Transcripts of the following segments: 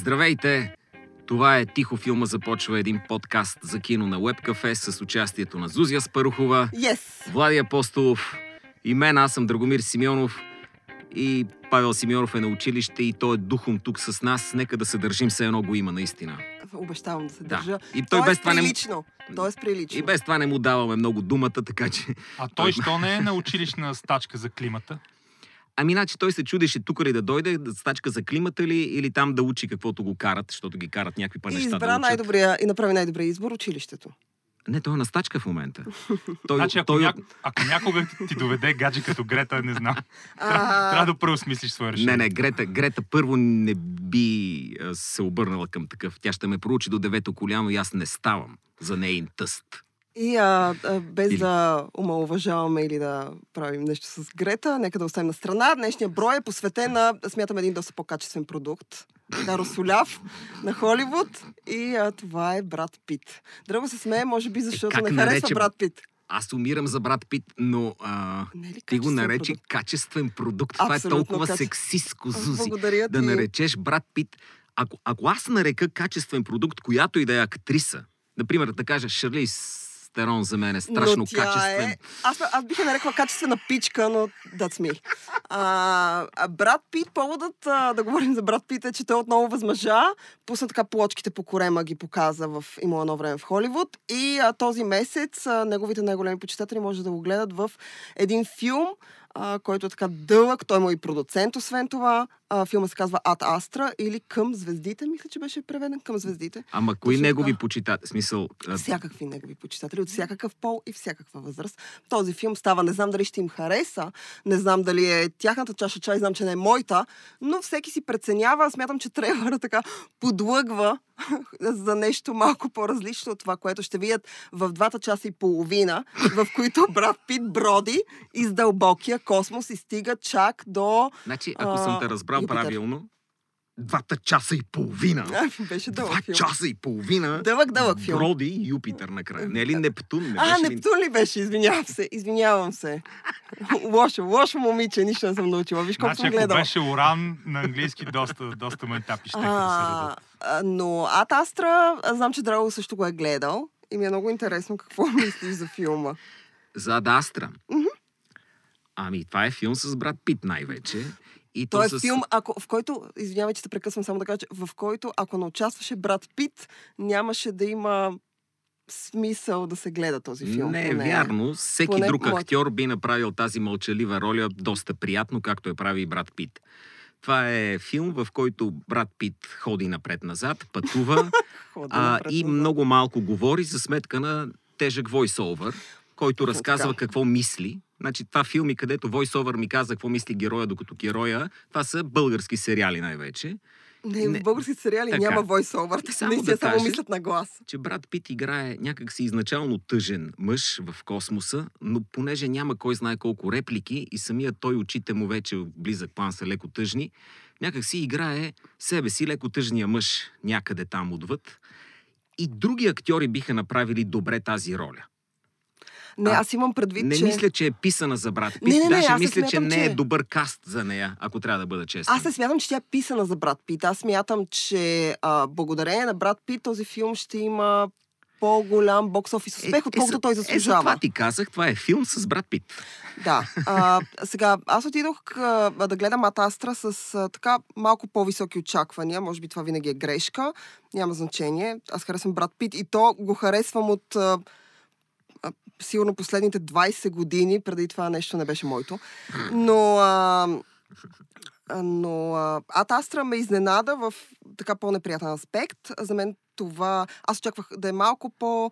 Здравейте! Това е Тихо филма започва един подкаст за кино на Webcafe с участието на Зузия Спарухова, Yes! Влади Апостолов и мен, аз съм Драгомир Симеонов и Павел Симеонов е на училище и той е духом тук с нас. Нека да се държим все едно го има наистина. Обещавам да се Да. държа. И той без Тоест това не му- прилично. Тоест прилично. И без това не му даваме много думата, така че... А той що не е на училищна стачка за климата? Ами, значи той се чудеше тук ли да дойде, да стачка за климата ли, или там да учи каквото го карат, защото ги карат някакви па и неща да избра учат. най-добрия и направи най-добрия избор училището. Не, той е на стачка в момента. Той, Значи, ако, той... ня... ако някога ти доведе гадже като Грета, не знам. А, Трябва да преосмислиш свое решение. Не, не, Грета, Грета първо не би се обърнала към такъв. Тя ще ме проучи до девето коляно и аз не ставам за нейн тъст. И а, а, без Или- да омалуважаваме или да правим нещо с Грета, нека да оставим на страна. Днешният брой е посветен на, смятам, един доста по-качествен продукт. Така, Росоляв на Холивуд. И а, това е Брат Пит. Драго се смее, може би, защото как не харесва нарече- Брат Пит. Аз умирам за брат Пит, но а, е ти го нарече продукт? качествен продукт. Това е Абсолютно толкова каче- сексистко, Зузи. Благодаря ти. Да наречеш брат Пит. Ако, ако аз нарека качествен продукт, която и да е актриса, например, да кажа Шарли Стерон за мен е страшно но тя качествен. Е... Аз, аз бих я нарекла качествена пичка, но that's me. А, а Брат Пит, поводът а, да говорим за Брат Пит е, че той отново възмъжа. Пусна така плочките по корема, ги показа в имало едно време в Холивуд. И а, този месец а, неговите най-големи почитатели може да го гледат в един филм, а, който е така дълъг. Той му е и продуцент, освен това. А, филма се казва Ад Астра или Към звездите. Мисля, че беше преведен Към звездите. Ама кои Точно негови почитатели? Смисъл, Всякакви негови почитатели, от всякакъв пол и всякаква възраст. Този филм става, не знам дали ще им хареса, не знам дали е тяхната чаша чай, знам, че не е моята, но всеки си преценява. Смятам, че трейлера така подлъгва за нещо малко по-различно от това, което ще видят в двата часа и половина, в които брат Пит броди из дълбокия космос и стига чак до... значи, ако а, съм те разбрал Юпитер. правилно, двата часа и половина. А, беше дълъг Два филм. часа и половина. Дълъг, дълъг филм. Броди Юпитер накрая. Не е ли Нептун? Не А, беше? Нептун ли беше? Извинявам се, извинявам се. лошо, лошо момиче, нищо не съм научила. Виж колко Значи, съм гледала. беше Уран на английски, доста, доста ментапи ще да се А, дадат. а, но Ад Астра, знам, че Драго също го е гледал. И ми е много интересно какво мислиш за филма. За Ад Астра. Ами, това е филм с брат Пит най-вече. И Той е с... филм, ако, в който, извинявай, че те прекъсвам само да кажа, в който, ако не участваше брат Пит, нямаше да има смисъл да се гледа този филм. Не е поне. вярно. Всеки Поне друг актьор би направил тази мълчалива роля доста приятно, както я прави и брат Пит. Това е филм, в който брат Пит ходи напред-назад, пътува а, и много малко говори за сметка на тежък войсовър, който разказва какво мисли. Значи това филми, където войсовър ми каза какво мисли героя, докато героя, това са български сериали най-вече. Не, Не. в българските сериали Така. няма voice-over. Те Само да само кажа, мислят на глас. че брат Пит играе някакси изначално тъжен мъж в космоса, но понеже няма кой знае колко реплики и самия той очите му вече в близък план са леко тъжни, някакси играе себе си леко тъжния мъж някъде там отвъд. И други актьори биха направили добре тази роля. Не, А, аз имам предвид, Не че... мисля, че е писана за брат Пит. Не, не, не, Даже не мисля, че смятам, не е че- добър каст за нея, ако трябва да бъда честен. Аз не смятам, че тя е писана за брат Пит. Аз смятам, че а, благодарение на брат Пит този филм ще има по-голям бокс офис успех, отколкото за- той Е, за заслужава. това ти казах, това е филм с брат Пит. Да. А, сега, аз отидох а, да гледам Атастра с а, така малко по-високи очаквания. Може би това винаги е грешка. Няма значение. Аз харесвам брат Пит и то го харесвам от а, сигурно последните 20 години. Преди това нещо не беше моето. Но... А, но а, Ад ме изненада в така по-неприятен аспект. За мен това... Аз очаквах да е малко по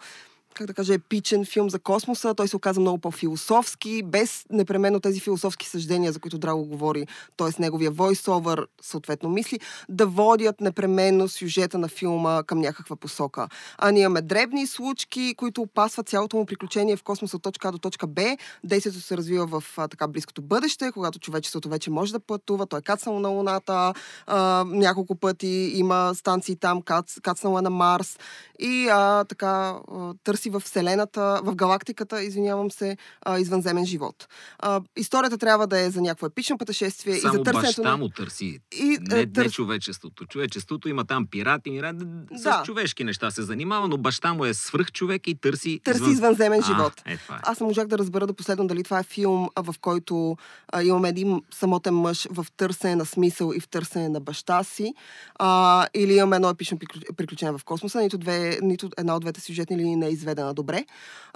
как да кажа, епичен филм за космоса. Той се оказа много по-философски, без непременно тези философски съждения, за които Драго говори, т.е. неговия войсовър, съответно мисли, да водят непременно сюжета на филма към някаква посока. А ние имаме дребни случки, които опасват цялото му приключение в космоса от точка А до точка Б. Действието се развива в а, така близкото бъдеще, когато човечеството вече може да пътува. Той е кацнал на Луната а, няколко пъти, има станции там, кац, кацнала на Марс и а, така а, търси търси в Вселената, в галактиката, извинявам се, а, извънземен живот. А, историята трябва да е за някакво епично пътешествие и Само за търсенето баща на... му търси. И, Не, е, не търс... човечеството. Човечеството има там пирати, мира, с Да. човешки неща се занимава, но баща му е свръх човек и търси... търси извънземен А, живот. Е, е. Аз не можах да разбера до последно дали това е филм, в който а, имаме един самотен мъж в търсене на смисъл и в търсене на баща си, а, или имаме едно епично приключ- приключение в космоса. Нито, две, нито една от двете сюжетни линии не е изведена добре.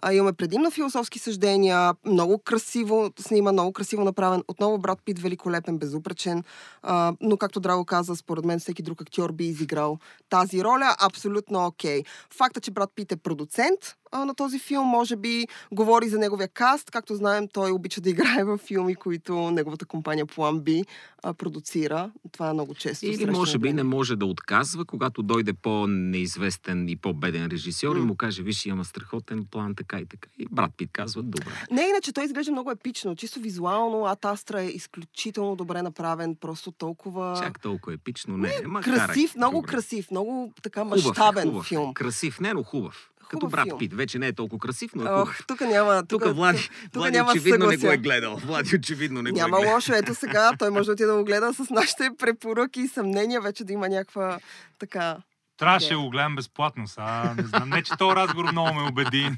А, имаме предимно философски съждения, много красиво снима, много красиво направен. Отново брат Пит великолепен, безупречен. А, но както Драго каза, според мен всеки друг актьор би изиграл тази роля. Абсолютно окей. Факта, че брат Пит е продуцент а, на този филм, може би говори за неговия каст. Както знаем, той обича да играе в филми, които неговата компания Plan B а, продуцира. Това е много често. Или може би не може да отказва, когато дойде по-неизвестен и по-беден режисьор и М. му каже, виж, има страхотен план, така и така. И брат Пит казва, добре. Не, иначе той изглежда много епично. Чисто визуално, Атастра е изключително добре направен. Просто толкова... Чак толкова епично, не. Ма, красив, карай. много Добре. красив, много така Хубав е, мащабен хубав е. филм. Красив, не, но хубав. Като брат филм. Пит. Вече не е толкова красив, но е Ох, хубав. тук няма... Тук Влади, тук Влади няма очевидно не го е гледал. Влади очевидно не Няма го е гледал. лошо. Ето сега той може да отиде да го гледа с нашите препоръки и съмнения, вече да има някаква така... Трябваше да го гледам безплатно. Сега, не знам. Не, че този разговор много ме убеди.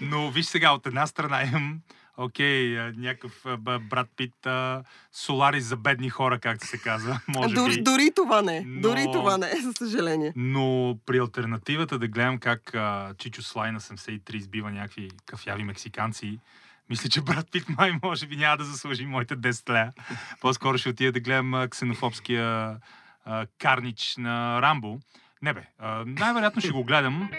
Но виж сега, от една страна имам окей, а, някакъв брат Пит, а, Соларис за бедни хора, както се казва, може дори, би. дори това не. Но- Дори това не, за съжаление. Но при альтернативата да гледам как а, Чичо Слай на 73 избива някакви кафяви мексиканци, мисля, че брат Пит май може би няма да заслужи моите 10 лея. По-скоро ще отида да гледам а, ксенофобския а, карнич на Рамбо. Не бе, а, най-вероятно ще го гледам.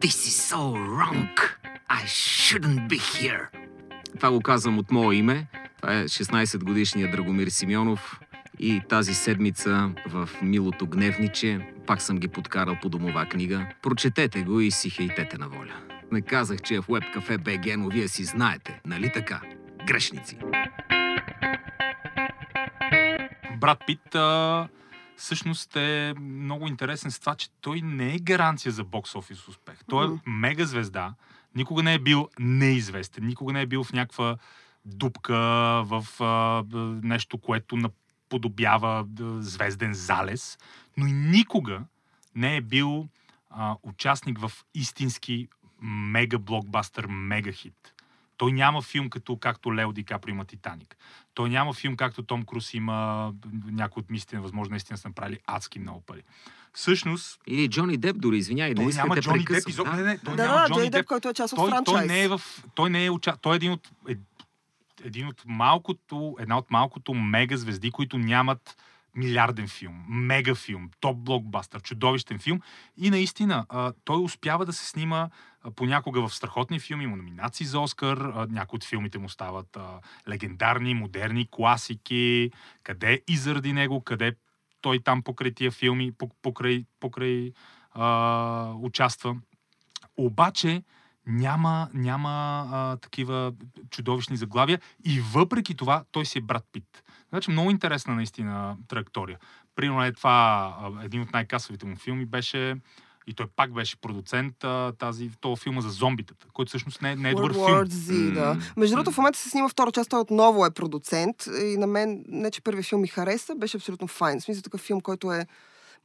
This is so wrong. I shouldn't be here. Това го казвам от мое име. Това е 16 годишният Драгомир Симеонов. И тази седмица в Милото гневниче пак съм ги подкарал по домова книга. Прочетете го и си хейтете на воля. Не казах, че е в WebCafe BG, но вие си знаете, нали така? Грешници. Брат Пит а, всъщност е много интересен с това, че той не е гаранция за бокс офис успех. Той е мега звезда, никога не е бил неизвестен, никога не е бил в някаква дупка, в а, нещо, което наподобява а, звезден залез, но и никога не е бил а, участник в истински мега блокбастър, мега хит. Той няма филм като както Лео Ди Каприо има Титаник. Той няма филм както Том Круз има някои от мислите, възможно наистина са направили адски много пари. Всъщност, Или Джони Деп дори, не искам няма Джони Деп, прекъсвам. изобщо не, не, той Да, няма да, Джони Джони Деп, Деп. който е част от Той, франчайз. той не е в... Той не е, уча... той е един от, е, един от малкото, една от малкото мега звезди, които нямат милиарден филм, мега филм, топ блокбастър, чудовищен филм. И наистина, а, той успява да се снима а, понякога в страхотни филми, има номинации за Оскар, а, някои от филмите му стават а, легендарни, модерни, класики, къде и заради него, къде той там покрай тия филми, пок- покрай, покрай а, участва. Обаче няма, няма а, такива чудовищни заглавия и въпреки това той си е брат Пит. Значи много интересна наистина траектория. Примерно е това, а, един от най-касовите му филми беше и той пак беше продуцент а, тази, този филма за зомбитата, който всъщност не, е- не е добър филм. Z, да. Между другото, в момента се снима втора част, той отново е продуцент и на мен, не че първият филм ми хареса, беше абсолютно файн. В смисъл такъв филм, който е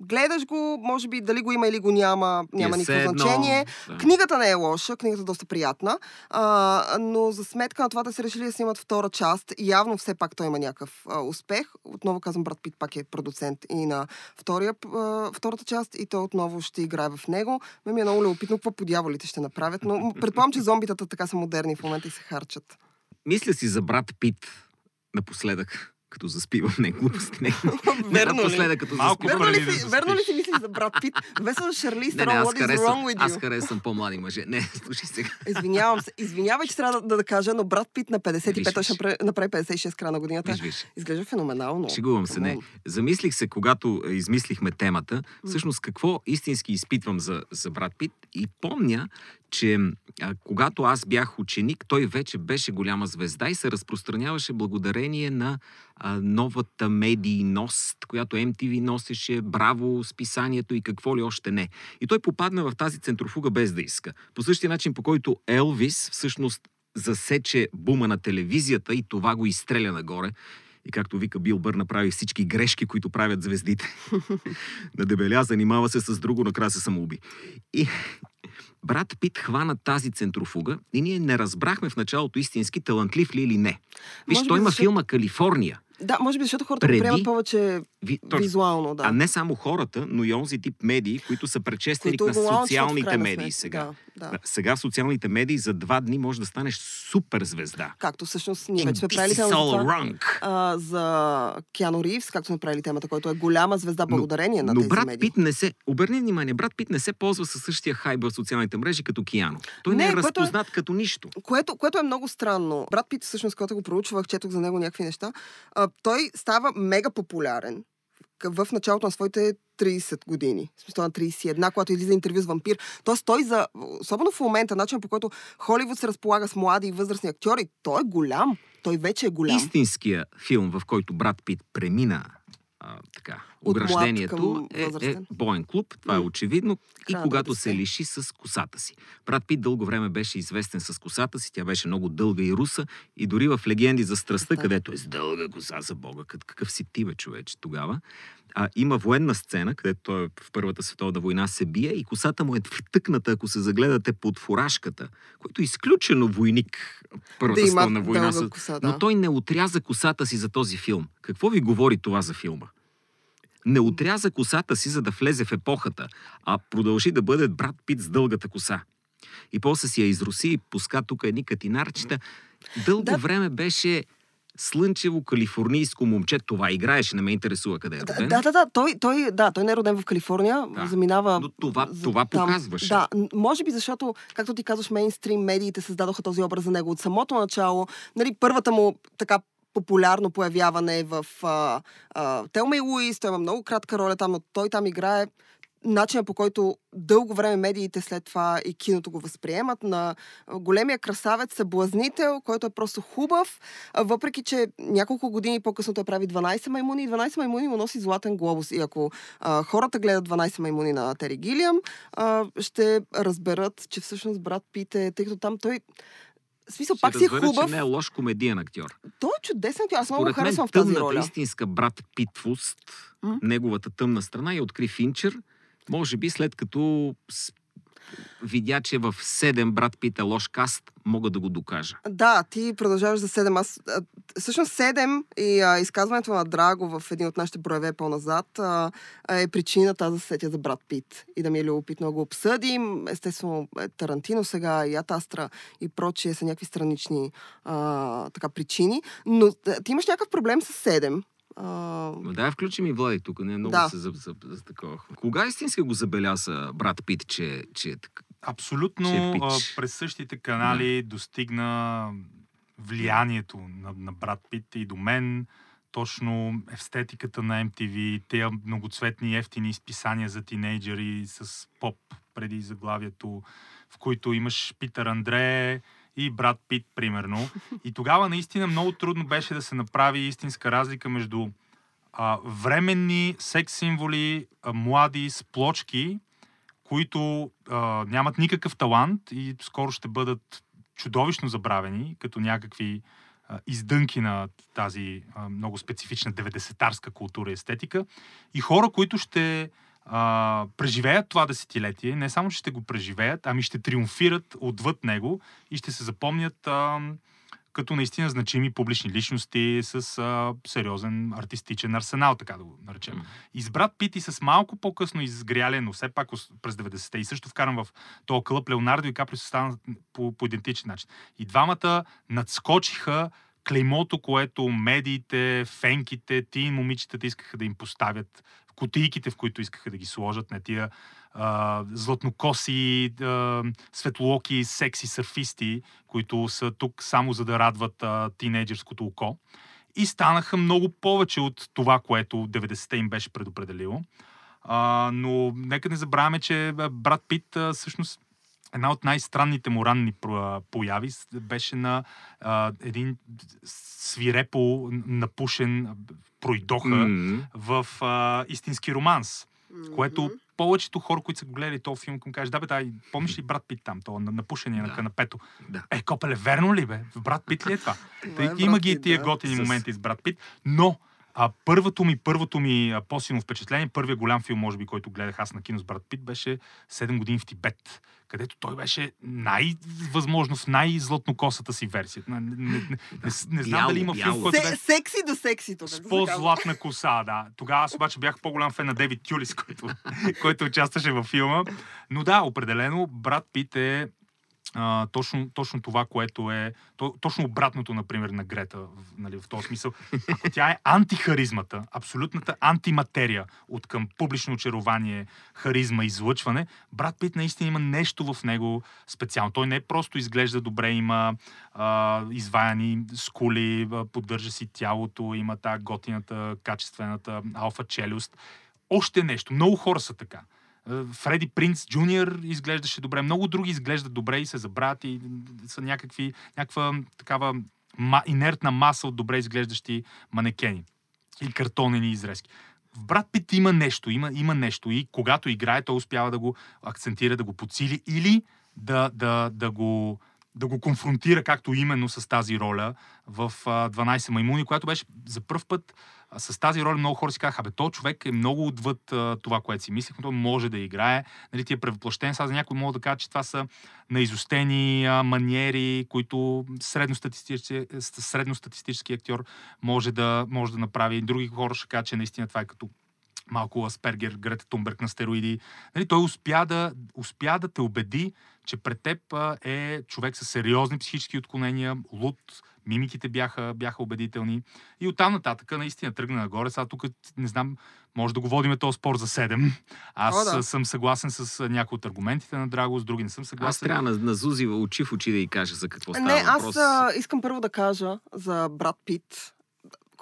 Гледаш го, може би дали го има или го няма, няма е никакво значение. да. Книгата не е лоша, книгата е доста приятна, а, но за сметка на това да се решили да снимат втора част, явно все пак той има някакъв а, успех. Отново казвам, брат Пит пак е продуцент и на втория, а, втората част и той отново ще играе в него. Ме ми е много любопитно какво по дяволите ще направят, но предполагам, че зомбитата така са модерни в момента и се харчат. Мисля си за брат Пит напоследък, като заспивам не глупости. Не, не Верно ли? напоследък, като Малко заспивам. Верно ли, си, верно ли си мислиш за брат Пит? Весела Шарли Не, не, Стерон, аз what is wrong with аз you? харесвам по-млади мъже. Не, слушай сега. Извинявам се. Извинявай, че трябва да, да кажа, но брат Пит на 55 Виж, той ще направи- направи 56 края на годината. Виж, виж. Изглежда феноменално. Шегувам се, не. Замислих се, когато е, измислихме темата, всъщност какво истински изпитвам за, за брат Пит и помня, че а, когато аз бях ученик, той вече беше голяма звезда и се разпространяваше благодарение на а, новата медийност, която MTV носеше, браво, списанието и какво ли още не. И той попадна в тази центрофуга без да иска. По същия начин, по който Елвис всъщност засече бума на телевизията и това го изстреля нагоре. И както вика Бил Бър, направи всички грешки, които правят звездите. Надебеля, занимава се с друго, накрая се самоуби. И брат Пит хвана тази центрофуга и ние не разбрахме в началото истински талантлив ли или не. Виж, той има филма Калифорния. Да, може би защото хората Преди- го приемат повече Ви, точно. визуално, да. А не само хората, но и онзи тип медии, които са предшественик които на социалните медии сега. Да, да. Сега в социалните медии за два дни можеш да станеш супер звезда. Както всъщност ние вече сме правили тема за. А, Киано Ривз, както сме правили темата, който е голяма звезда Но- благодарение на Но тези брат медии. Пит не се... Обърни внимание, брат Пит не се ползва със същия хайп в социалните мрежи като Кияно. Той не, Не, е е- разпознат като нищо. Което, което е много странно. Брат Пит, всъщност, когато го проучвах, четох за него някакви неща, а, той става мега популярен в началото на своите 30 години. В смисъл на 31, когато излиза интервю с вампир. Тоест той за, особено в момента, начин по който Холивуд се разполага с млади и възрастни актьори, той е голям. Той вече е голям. Истинския филм, в който брат Пит премина а, така, ограждението е, е. Боен клуб. Това е очевидно. И Края когато се 90-те. лиши с косата си. Брат Пит дълго време беше известен с косата си. Тя беше много дълга и руса. И дори в легенди за страстта, Да. където е с дълга коса за Бога. Как- Какъв си ти, бе, човече, тогава. А, има военна сцена, където той в Първата световна война се бие и косата му е втъкната, ако се загледате под фуражката, който е изключено войник Първата да световна война. коса, да. но той не отряза косата си за този филм. Какво ви говори това за филма? Не отряза косата си, за да влезе в епохата, а продължи да бъде брат Пит с дългата коса. И после си я изруси и пуска тук едни катинарчета. Дълго Да. време беше слънчево калифорнийско момче. Това играеше, не ме интересува къде е роден. Да, да, да, той, той, да, той не е роден в Калифорния, Да. заминава. Но това- това там. показваше. Да, може би защото, както ти казваш, мейнстрим медиите създадоха този образ за него от самото начало. Нали, първата му така популярно появяване в а, а, Телма и Луис, той има много кратка роля там, но той там играе начинът по който дълго време медиите след това и киното го възприемат на големия красавец, съблазнител, който е просто хубав, въпреки че няколко години по-късно той прави 12 маймуни и 12 маймуни му носи златен глобус. И ако а, хората гледат 12 маймуни на Тери Гилиам, а, ще разберат, че всъщност брат Пит е, тъй като там той в смисъл, Ще пак си е хубав. че не е лош комедиен актьор. Той е чудесен актьор. Аз много го харесвам в тази тъмната роля. истинска брат Питвост, М? неговата тъмна страна я откри Финчер, може би след като видя, че в 7 брат Пит е лош каст, мога да го докажа. Да, ти продължаваш за 7. Аз, всъщност 7 и а, изказването на Драго в един от нашите броеве по-назад а, е причината се сетя за брат Пит и да ми е любопитно го обсъдим. Естествено, е, Тарантино сега и Атастра и прочие са някакви странични а, така, причини. Но ти имаш някакъв проблем с 7. А, Ма да, включи ми Влади тук, не е много Да. да. се за, за, за, такова. Кога истински го забеляза брат Пит, че, че е така? Абсолютно Че е пич. през същите канали достигна влиянието на, на брат Пит и до мен. Точно естетиката на MTV, тези многоцветни ефтини изписания за тинейджери с поп преди заглавието, в които имаш Питър Андре и брат Пит, примерно. И тогава наистина много трудно беше да се направи истинска разлика между а, временни секс символи, а, млади с плочки, които а, нямат никакъв талант и скоро ще бъдат чудовищно забравени, като някакви а, издънки на тази а, много специфична 90-тарска култура и естетика. И хора, които ще а, преживеят това десетилетие, не само, че ще го преживеят, ами ще триумфират отвъд него и ще се запомнят а, като наистина значими публични личности с а, сериозен артистичен арсенал, така да го наречем. М. И с брат Пит и с малко по-късно изгряле, но все пак през 90-те и също вкарам в този клъп Леонардо и Каприо се стана по, по идентичен начин. И двамата надскочиха клеймото, което медиите, фенките, ти момичетата искаха да им поставят, кутийките, в които искаха да ги сложат на тия а, златнокоси, а, светлооки, секси сърфисти, които са тук само за да радват а, тинейджерското око. И станаха много повече от това, което 90-те им беше предопределило. А, но нека не забравяме, че брат Пит а, всъщност една от най-странните му ранни появи беше на а, един свирепо напушен пройдоха М, в а, истински романс. Което Мгм. повечето хора, които са го гледали този филм, към кажат, да бе, дай, помниш ли брат Пит там, то на напушения Да. на канапето? Да. Е, Копеле, верно ли бе? В брат Пит ли е това? Тъй, има ги Пит, тия да. готини С- моменти с брат Пит, но а, първото ми, първото ми по-силно впечатление, първият голям филм, може би, който гледах аз на кино с брат Пит, беше 7 години в Тибет, където той беше най-възможно в най-златнокосата си версия. Не, не, не, не, не знам дали има филм, който Се, беше секси до сексито. с по-златна коса, да. Тогава аз обаче бях по-голям фен на Девид Тюлис, който, който участваше във филма. Но да, определено, брат Пит е а, точно, точно това, което е... То, точно обратното, например, на Грета, в- нали, в този смисъл. Ако тя е антихаризмата, абсолютната антиматерия от към публично очарование, харизма, излъчване, брат Пит наистина има нещо в него специално. Той не е просто изглежда добре, има а, изваяни скули, поддържа си тялото, има тази готината, качествената алфа челюст. Още нещо. Много хора са така. Е, Фреди Принц Джуниор изглеждаше добре. Много други изглеждат добре и се забравят и са някакви, някаква такава инертна маса от добре изглеждащи манекени и картонени изрезки. В Брат Пит има нещо, има, има нещо и когато играе, той успява да го акцентира, да го подсили или да, да, да го да го конфронтира както именно с тази роля в а, 12 маймуни, която беше за първ път с тази роля много хора си казаха, бе, този човек е много отвъд а, това, което си мислех, но той може да играе. Нали, тия превъплъщен, сега за някой мога да кажа, че това са наизостени а, маниери, които средностатистически, средностатистически актьор може да, може да направи. Други хора ще кажат, че наистина това е като малко Аспергер, Грета Тунберг на стероиди. Нали, той успя да, успя да те убеди, че пред теб е човек с сериозни психически отклонения, луд, мимиките бяха, бяха убедителни. И оттам нататък наистина тръгна нагоре. Сега тук не знам, може да го водиме този спор за 7. Аз О, да. съм съгласен с някои от аргументите на Драго, с други не съм съгласен. Аз трябва на, на Зузи очи в очи да й кажа за какво става Не, аз а, искам първо да кажа за брат Пит.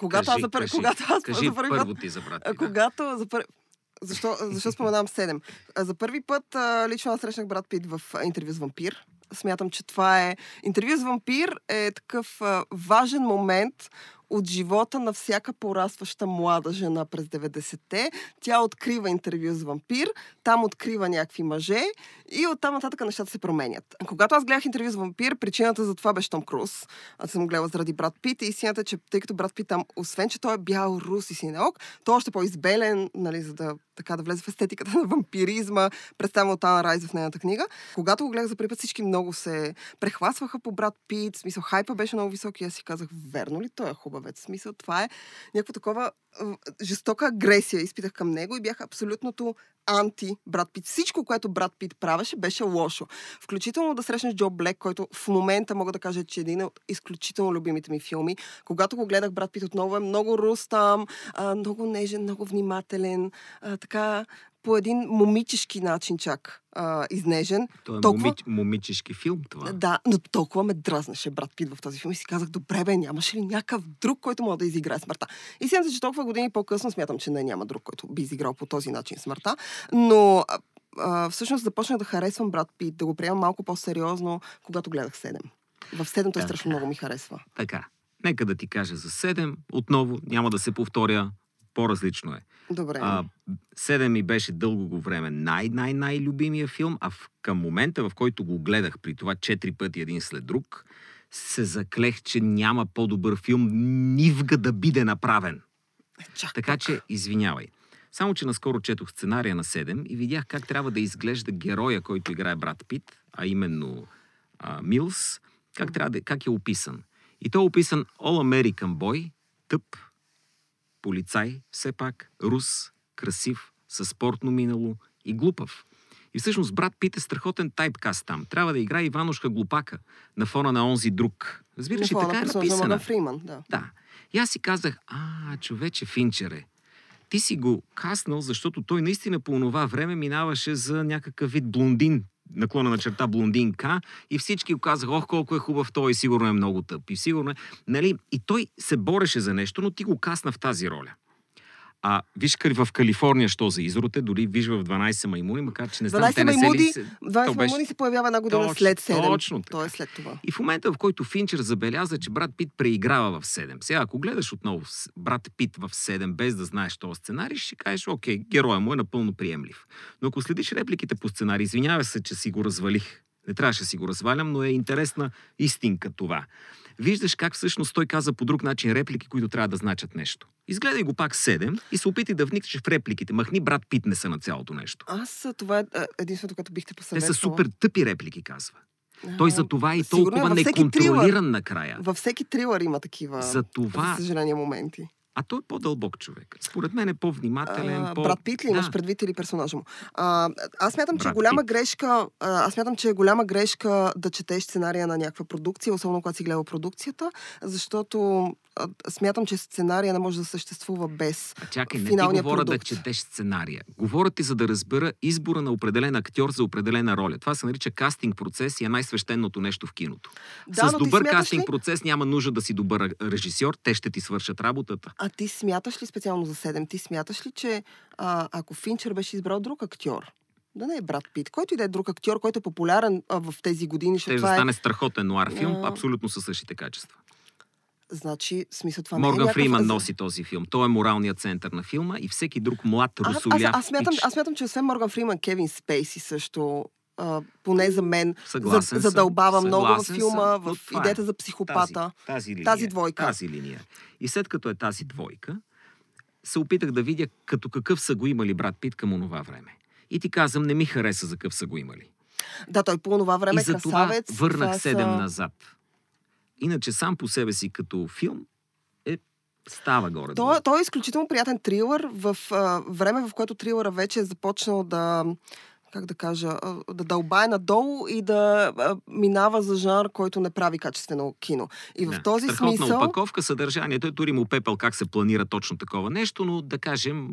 Когато Кажи, аз за първи, кажи, когато аз Кажи за първи път първо ти за брат. Ти, да. Когато за пър... Защо, защо споменавам 7? А, За първи път лично аз срещнах брат Пит в интервю с вампир. Смятам, че това е... Интервю с вампир е такъв а, важен момент от живота на всяка порастваща млада жена през 90-те. Тя открива интервю с вампир, там открива някакви мъже и оттам нататък нещата се променят. Когато аз гледах интервю с вампир, причината за това беше Том Круз. Аз съм гледала заради брат Пит и истината е, че тъй като брат Пит там, освен че той е бял рус и синеок, той е още по-избелен, нали, за да, така, да влезе в естетиката на вампиризма, представено от Ана Райз в нейната книга. Когато го гледах за първи път, всички много се прехласваха по брат Пит, смисъл хайпа беше много висок и аз си казах, верно ли той е хубавец? Смисъл, това е някаква такова жестока агресия изпитах към него и бях абсолютното анти Брат Пит. Всичко, което Брат Пит правеше, беше лошо. Включително да срещнеш Джо Блек, който в момента мога да кажа, че е един от изключително любимите ми филми. Когато го гледах, Брат Пит отново е много рустам, много нежен, много внимателен, така по един момичешки начин чак а, изнежен. Това е толкова- моми, момичешки филм, това. Да, но толкова ме дразнеше брат Пит в този филм и си казах, добре бе, нямаше ли някакъв друг, който мога да изиграе смъртта? И смятам, че толкова години по-късно смятам, че не няма друг, който би изиграл по този начин смъртта. Но а, всъщност започнах да харесвам брат Пит, да го приемам малко по-сериозно, когато гледах 7. В 7 той страшно много ми харесва. Така, нека да ти кажа за 7. Отново, няма да се повторя, по-различно е. Добре. А, 7 ми беше дълго го време най-най-най-любимия филм, а в, към момента, в който го гледах, при това 4 пъти един след друг, се заклех, че няма по-добър филм нивга да биде направен. Чак. Така че, извинявай. Само, че наскоро четох сценария на 7 и видях как трябва да изглежда героя, който играе брат Пит, а именно а, Милс, как, трябва да, как е описан. И той е описан All American Boy, тъп, полицай, все пак, рус, красив, със спортно минало и глупав. И всъщност брат Пит е страхотен тайпкаст там. Трябва да играе Иванушка глупака на фона на онзи друг. Разбираш ли, На фона така е на на написана. Морган Фриман, да. Да. И аз си казах, а, човече, Финчере, ти си го каснал, защото той наистина по това време минаваше за някакъв вид блондин, наклона на черта блондинка, и всички казаха, ох, колко е хубав той, сигурно е много тъп. И сигурно е, нали, и той се бореше за нещо, но ти го касна в тази роля. А виж в Калифорния, що за изроте, дори виж в 12 маймуни, макар че не знам, 12 те не се ли... маймуни, се- 20 То беше- маймуни се появява една година Точно, след 7. точно така. То е след това. И в момента, в който Финчер забеляза, че брат Пит преиграва в 7. Сега, ако гледаш отново брат Пит в 7, без да знаеш този сценарий, ще кажеш, окей, героя му е напълно приемлив. Но ако следиш репликите по сценарий, извинявай се, че си го развалих. Не трябваше да си го развалям, но е интересна истинка това. Виждаш как всъщност той каза по друг начин реплики, които трябва да значат нещо. Изгледай го пак 7 и се опитай да вникнеш в репликите. Махни брат Пит не са на цялото нещо. Аз това е единственото, което бихте Те посъветвала. са супер тъпи реплики, казва. Той за това и сигурно е толкова всеки неконтролиран накрая. Във всеки трилър има такива, За това за съжаление, моменти. А той е по-дълбок човек. Според мен е по-внимателен. А, по... Брат Пит ли имаш Да. предвид или персонажа му? А, аз смятам, че Брат голяма Пит. грешка. А, аз смятам, че е голяма грешка да четеш сценария на някаква продукция, особено когато си гледал продукцията, защото смятам, че сценария не може да съществува без. А чакай, не ти говоря продукт. да четеш сценария. Говоря ти за да разбера избора на определен актьор за определена роля. Това се нарича кастинг процес и е най-свещеното нещо в киното. Да, С добър кастинг ли- процес няма нужда да си добър режисьор, те ще ти свършат работата. А ти смяташ ли специално за 7? Ти смяташ ли, че а, ако Финчер беше избрал друг актьор, да не е Брат Пит, който и да е друг актьор, който е популярен а, в тези години, Ще това да е... стане страхотен нуар филм, А. абсолютно със същите качества. Значи, смисъл това не е Морган някакъв... Фриман носи този филм. Той е моралният център на филма и всеки друг млад А, аз, русоляв аз, смятам, аз смятам, че освен Морган Фриман, Кевин Спейси също, а, поне за мен, Съгласен за, съм, задълбава много в съгласен филма, съм, в е. идеята за психопата. Тази, тази, линия, Тази двойка. Тази линия. И след като е тази двойка, се опитах да видя като какъв са го имали брат Пит към онова време. И ти казвам, не ми хареса за какъв са го имали. Да, той по това време и за това красавец. върнах това седем са... назад. Иначе сам по себе си като филм е става горе. Той, той е изключително приятен трилър в а, време, в което трилъра вече е започнал да как да кажа, да дълбае надолу и да минава за жанр, който не прави качествено кино. И в Да, този страхотна смисъл... опаковка, съдържанието е дори му пепел как се планира точно такова нещо, но да кажем,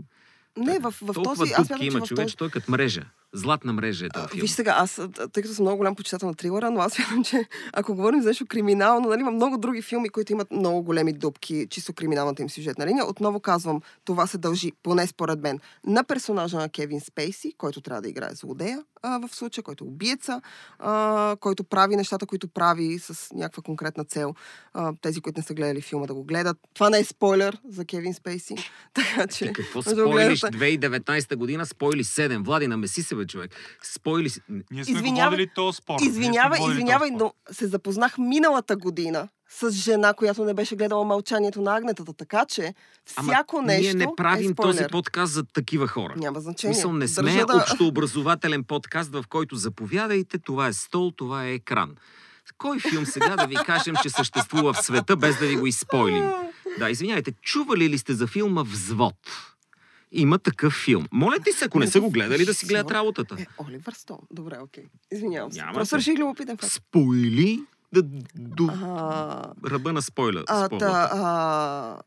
Не, в, в този... Аз че има в човек, този... той е като мрежа. Златна мрежа е този филм. Виж сега, аз, тъй като съм много голям почитател на трилъра, но аз смятам, че ако говорим за нещо криминално, нали, има много други филми, които имат много големи дупки, чисто криминалната им сюжетна линия. Отново казвам, това се дължи, поне според мен, на персонажа на Кевин Спейси, който трябва да играе злодея а, в случая, който е убиеца, а, който прави нещата, които прави с някаква конкретна цел. А, тези, които не са гледали филма, да го гледат. Това не е спойлер за Кевин Спейси. Така че... Ти какво да го спойлиш? гледате. 2019 година спойли 7. Влади, намеси се, бе, човек. Спойли си... Ние сме Извинявай- го водили този спор. Извинявай, извинявай, но се запознах миналата година с жена, която не беше гледала мълчанието на агнетата, така че всяко нещо ние не правим е този подкаст за такива хора. Няма значение. смисъл, не сме Държа да... общообразователен подкаст, в който заповядайте, това е стол, това е екран. Кой филм сега да ви кажем, че съществува в света, без да ви го изпойлим? Да, извинявайте, чували ли сте за филма Взвод? Има такъв филм. Моля ти се, ако не са го гледали, да си гледат работата. Е, Оливър Стон. Добре, окей. Извинявам се. Няма Просто реших любопитен факт. Спойли да, до А, ръба на спойля. А, та, а,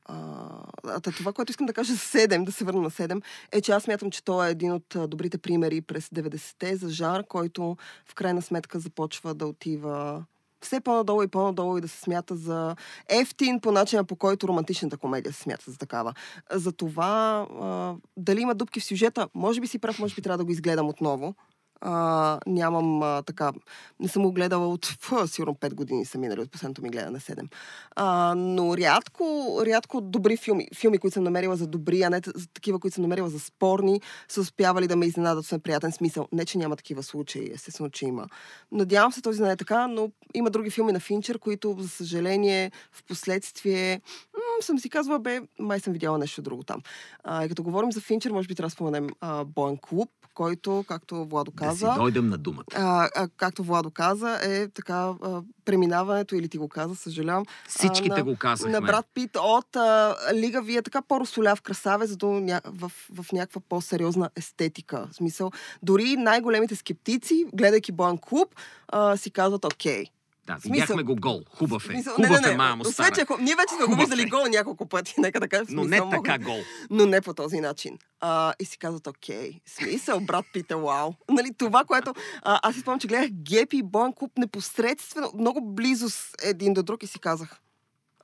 а, та, това, което искам да кажа за 7, да се върна на 7, е, че аз смятам, че той е един от добрите примери през 90-те за жар, който в крайна сметка започва да отива все по-надолу и по-надолу и да се смята за ефтин по начина по който романтичната комедия се смята за такава. За това а, дали има дупки в сюжета, може би си прав, може би трябва да го изгледам отново. А, нямам а, така. Не съм го гледала от фу, сигурно 5 години са минали от последното ми гледане 7. А, но рядко, рядко добри филми, филми, които съм намерила за добри, а не за такива, които съм намерила за спорни, са успявали да ме изненадат в неприятен смисъл. Не, че няма такива случаи, естествено, че има. Надявам се този не е така, но има други филми на Финчер, които, за съжаление, в последствие м- съм си казвала, бе, май съм видяла нещо друго там. А, и като говорим за Финчер, може би трябва да споменем а, Боен клуб, който, както Владо Да си каза, дойдем на думата. а, а, както Владо каза, е така а, преминаването, или ти го каза, съжалявам, Всичките на- го казахме. на брат Пит от а, Лига вие така по-росоляв красавец до ня... в, в някаква по-сериозна естетика. В смисъл, дори най-големите скептици, гледайки Боен клуб, а, си казват окей. Да, смисъл- видяхме го гол. Хубав е. Смисъл, Хубав е, мамо Освен, стара. че ако... Ние вече сме го виждали е. гол няколко пъти, нека да кажем. Но не смисъл, така мога- гол. но не по този начин. А, и си казват, окей, смисъл, брат Пит е вау. Нали, това, което... А, аз си спомням, че гледах Гепи и Боен Клуб непосредствено, много близо с един до друг и си казах,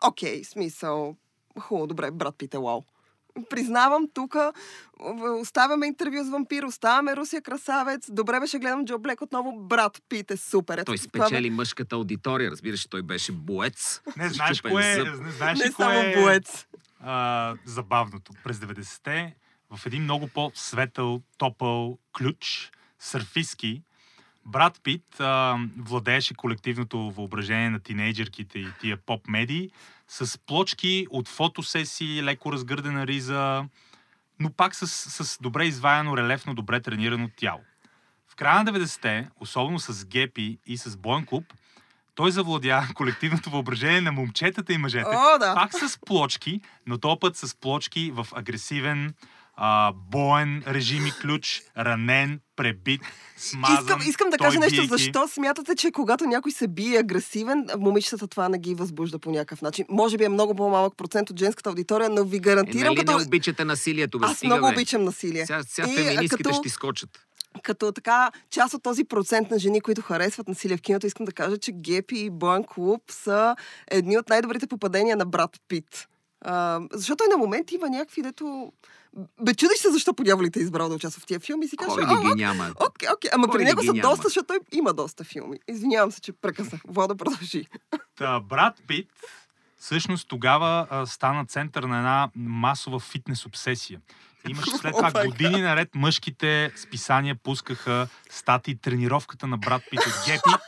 окей, смисъл, хубаво, добре, брат Пит е вау. Признавам, тук оставяме интервю с вампир, оставяме Русия красавец. Добре беше гледам Джо Блек отново. Брат Пит е супер. Ето, Той това спечели мъжката аудитория, разбираш, той беше боец. Не знаеш кое, зъб. не знаеш Не ли само кое е боец. а, забавното. През 90-те, в един много по-светъл, топъл ключ, сърфистки, Брат Пит а, владееше колективното въображение на тинейджерките и тия поп-медии с плочки от фотосесии, леко разгърдена риза, но пак с, с добре изваяно, релефно, добре тренирано тяло. В края на 90-те, особено с Гепи и с Боен Клуб, той завладя колективното въображение на момчетата и мъжете. О, да. Пак с плочки, но то път с плочки в агресивен, а, боен режим и ключ, ранен, пребит, смазан. Искам, искам да кажа нещо. биейки. Защо смятате, че когато някой се бие агресивен, момичетата това не ги възбужда по някакъв начин? Може би е много по-малък процент от женската аудитория, но ви Е, гарантирам, нали като... не обичате насилието, бе, Аз стига, много бе. обичам насилие. Сега, сега феминистките като- ще ти скочат. като така част от този процент на жени, които харесват насилие в киното, искам да кажа, че Гепи и Боен Клуб са едни от най-добрите попадения на брат Пит. А, защото и на момент има някакви, дето... Бе, чудиш се защо по дяволите е избрал да участва в тия филми и си кажеш, Кой ги няма? Окей, окей. Ама Кой при него са няма? доста, защото той има доста филми. Извинявам се, че прекъснах. Вода продължи. Та, брат Пит всъщност тогава а, стана център на една масова фитнес обсесия. Имаше след това май години наред мъжките списания пускаха статии тренировката на брат Пит от Гепи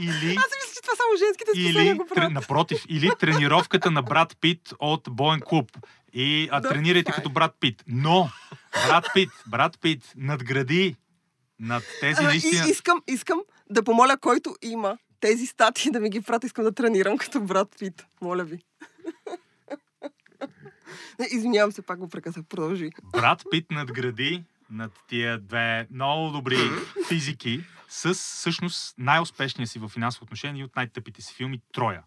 или Аз само женските списания или, го правят. напротив, или тренировката на брат Пит от Боен клуб. И а, Да, тренирайте това е. като брат Пит. Но, брат Пит, брат Пит надгради над тези А, наистина... и, искам, искам да помоля, който има тези статии да ми ги прати. Искам да тренирам като брат Пит. Моля ви. Не, извинявам се, пак го прекъсах. Продължи. Брат Пит надгради над тия две много добри физики с всъщност най-успешния си в финансово отношение и от най-тъпите си филми Троя.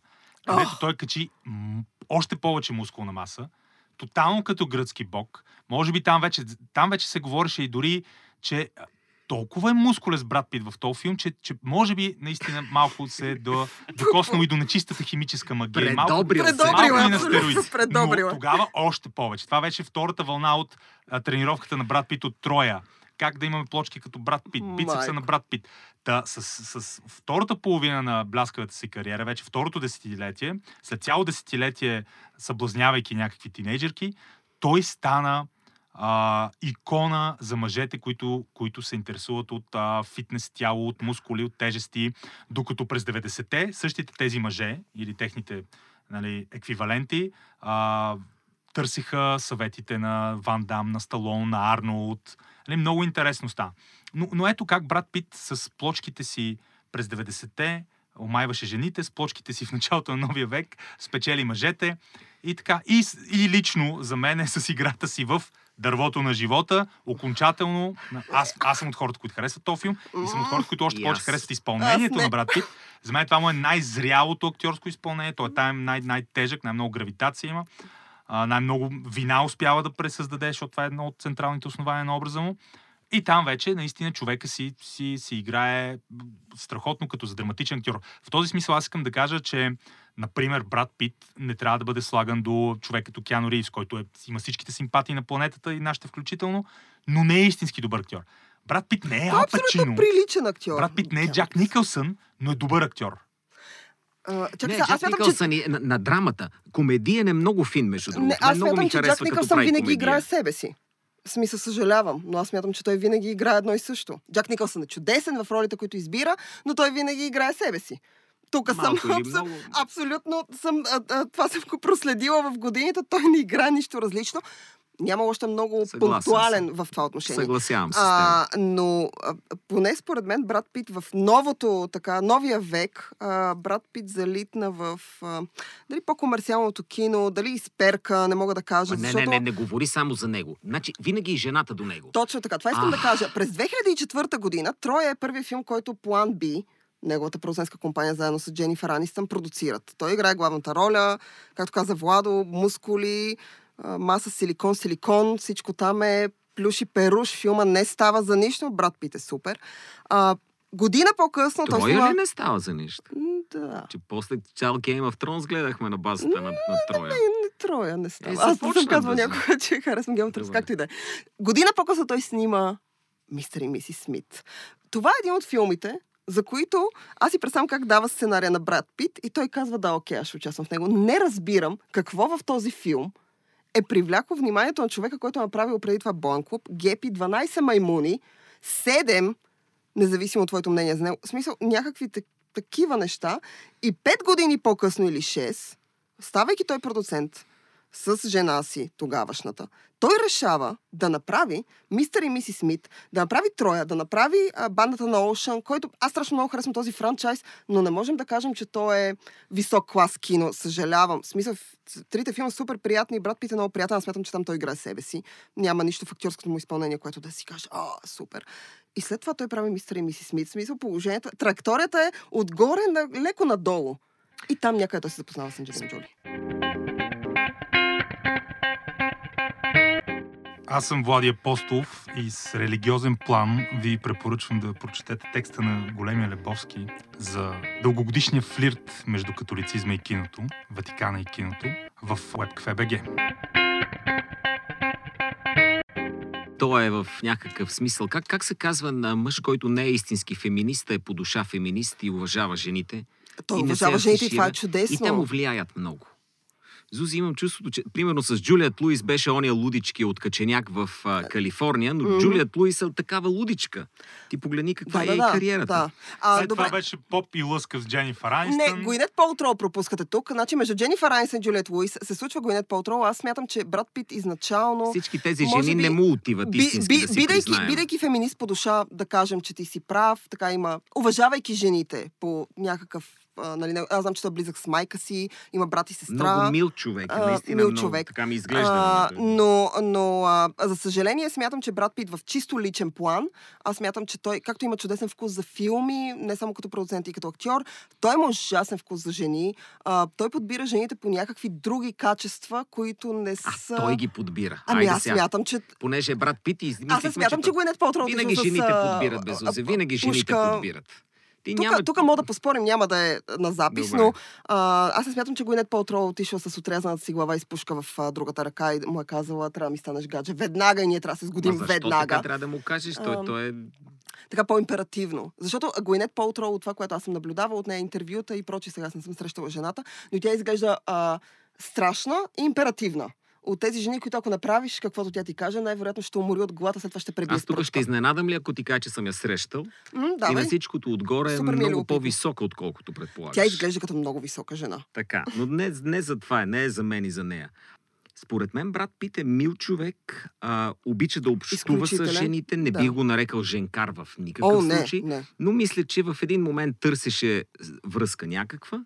Където той качи м- още повече мускулна маса, тотално като гръцки бог. Може би там вече, там вече се говореше и дори, че толкова е мускулес брат Пит в този филм, че, че може би наистина малко се е до, докоснал и до нечистата химическа магия. Малко, Предобрил се. Предобрил малко е, и на стероиди. Но е. тогава още повече. Това беше втората вълна от а, тренировката на брат Пит от Троя. Как да имаме плочки като брат Пит, бицепса на брат Пит. Та, с, с, втората половина на бляскавата си кариера, вече второто десетилетие, след цяло десетилетие, съблазнявайки някакви тинейджерки, той стана а, икона за мъжете, които, които се интересуват от а, фитнес тяло, от мускули, от тежести, докато през 90-те същите тези мъже или техните нали, еквиваленти а, търсиха съветите на Ван Дам, на Сталон, на Арнолд. Нали, много интересно стана. Но, но ето как брат Пит с плочките си през 90-те омайваше жените, с плочките си в началото на новия век, спечели мъжете и така. И, и лично за мен е с играта си в Дървото на живота, окончателно, аз, аз съм от хората, които харесват този филм и съм от хората, които още И повече харесват изпълнението на брат Пит. За мен това му е най-зрялото актьорско изпълнение. Той е най- най-тежък, най-много гравитация има. Най-много вина успява да пресъздаде, защото това е едно от централните основания на образа му. И там вече наистина човека си, си, си играе страхотно като за драматичен актьор. В този смисъл аз искам да кажа, че например Брат Пит не трябва да бъде слаган до човек като Киано Ривз, който е, има всичките симпатии на планетата и нашите включително, но не е истински добър актьор. Брат Пит не е Ал абсолютно приличен актьор. Брат Пит не е Джак Никълсън, но е добър актьор. А, чакай, Не, аз смятам, че е на, на драмата. Комедиен е много фин, между другото. Не, аз смятам, че Джак Никълсън винаги комедия. играе себе си. В смисъл, съжалявам, но аз смятам, че той винаги играе едно и също. Джак Никълсън е чудесен в ролите, които избира, но той винаги играе себе си. Тук съм Малко или абсо- много. абсолютно съм, а, а, това съм го проследила в годините, той не играе нищо различно. Няма още много Съгласен пунктуален в това отношение. Съгласявам се. А, но а, поне според мен Брат Пит в новото, така, новия век, а, Брат Пит залитна в а, дали по-комерциалното кино, дали изперка, не мога да кажа. Не, защото... не, не, не говори само за него. Значи, винаги и жената до него. Точно така. Това искам да Ах. кажа. През 2004 година Троя е първият филм, който План B, неговата продуцентска компания, заедно с Дженифър Анистън, продуцират. Той играе главната роля, както каза Владо, мускули, а, маса силикон, силикон, всичко там е плюш и перуш. Филма не става за нищо. Брат Пит е супер. А, Година по-късно той снима... ли не става за нищо? Да. Че после цял Game of Thrones гледахме на базата на, на Троя. Не, Троя не става. Е, Аз не съм казвал да- някога, че харесвам Game of Thrones, както и да е. Година по-късно той снима Мистер и Мисис Смит. Това е един от филмите, за които аз си представям как дава сценария на Брат Пит и той казва, да, окей, аз ще участвам в него. Не разбирам какво в този филм е привлякло вниманието на човека, който е направил преди това Боен клуб, Гепи, 12 маймуни, 7, независимо от твоето мнение за него, смисъл някакви так- такива неща. И 5 години по-късно или 6, ставайки той продуцент с жена си, тогавашната, той решава да направи Мистер и Миси Смит, да направи Троя, да направи а, бандата на Оушън, който аз страшно много харесвам този франчайз, но не можем да кажем, че то е висок клас кино. Съжалявам. В смисъл, трите филма супер приятни. Брат Пит е много приятен. Аз смятам, че там той играе себе си. Няма нищо в актьорското му изпълнение, което да си каже, а, супер. И след това той прави Мистер и Миси Смит. В смисъл, положението, траекторията е отгоре на, леко надолу. И там някъде той се запознава с Анджелина Джоли. Аз съм Влади Апостолов и с религиозен план ви препоръчвам да прочетете текста на големия Лебовски за дългогодишния флирт между католицизма и киното, Ватикана и киното, в WebCafe.bg. То е в някакъв смисъл. Как, как се казва на мъж, който не е истински феминист, а е по душа феминист и уважава жените? Той И не се уважава жените и това е чудесно. И те му влияят много. Зузи, имам чувството, че примерно с Джулият Луис беше ония лудички от Каченяк в а, Калифорния, но Мгм. Джулият Луис е такава лудичка. Ти погледни каква да, е да, кариерата. Да. А, След добре. това беше поп и лъскав с Дженнифър Анистън. Не, Гуинет Полтроу пропускате тук. Значи между Дженнифър Анистън и Джулиет Луис се случва Гуинет Полтроу. Аз смятам, че Брат Пит изначално... Всички тези жени би, не му отиват истински да си бидейки, признаем. бидейки феминист по душа, да кажем, че ти си прав, така има, уважавайки жените по някакъв, а, нали, не- аз знам, че той е близък с майка си, има брат и сестра. Много мил човек. А, наистина мил много, човек. Така ми изглежда. А, но, но а, за съжаление смятам, че Брат Пит в чисто личен план, аз смятам, че той, както има чудесен вкус за филми, не само като продуцент и като актьор, той има ужасен вкус за жени. А, той подбира жените по някакви други качества, които не А, са... той ги подбира. Ами Айде аз сега. смятам, че... Понеже е брат Пит и Аз не смятам, че той- Гуинет Полтроу Винаги отишъл с, жените а, подбират, Безузе. а, Винаги жените подбират. Ти Тук, няма... тук мога да поспорим, няма да е на запис, Добре. но а, аз не смятам, че Гуинет Полтроу отишъл с отрязаната си глава и с пушка в а, другата ръка и му е казала, трябва да ми станеш гадже. Веднага и ние трябва да се сгодим защо веднага. така трябва да му кажеш? Той, Ам, той е... така по-императивно. Защото Гуинет Полтроу, от това, което аз съм наблюдавала от нея интервюта и прочи, сега не съм срещала жената, но тя изглежда а, страшна и императивна. От тези жени, които ако направиш каквото тя ти каже, най-вероятно ще умори от главата, след това ще пребие Аз тук ще изненадам ли, ако ти кажа, че съм я срещал? М, И на давай. всичкото отгоре е Супер е много по-висока, отколкото предполагаш. Тя изглежда като много висока жена. Така, но не, не за това е, не е за мен и за нея. Според мен брат Пит е мил човек, а, обича да общува с жените, не да. бих го нарекал женкар в никакъв О, не, случай, не. но мисля, че в един момент търсеше връзка някаква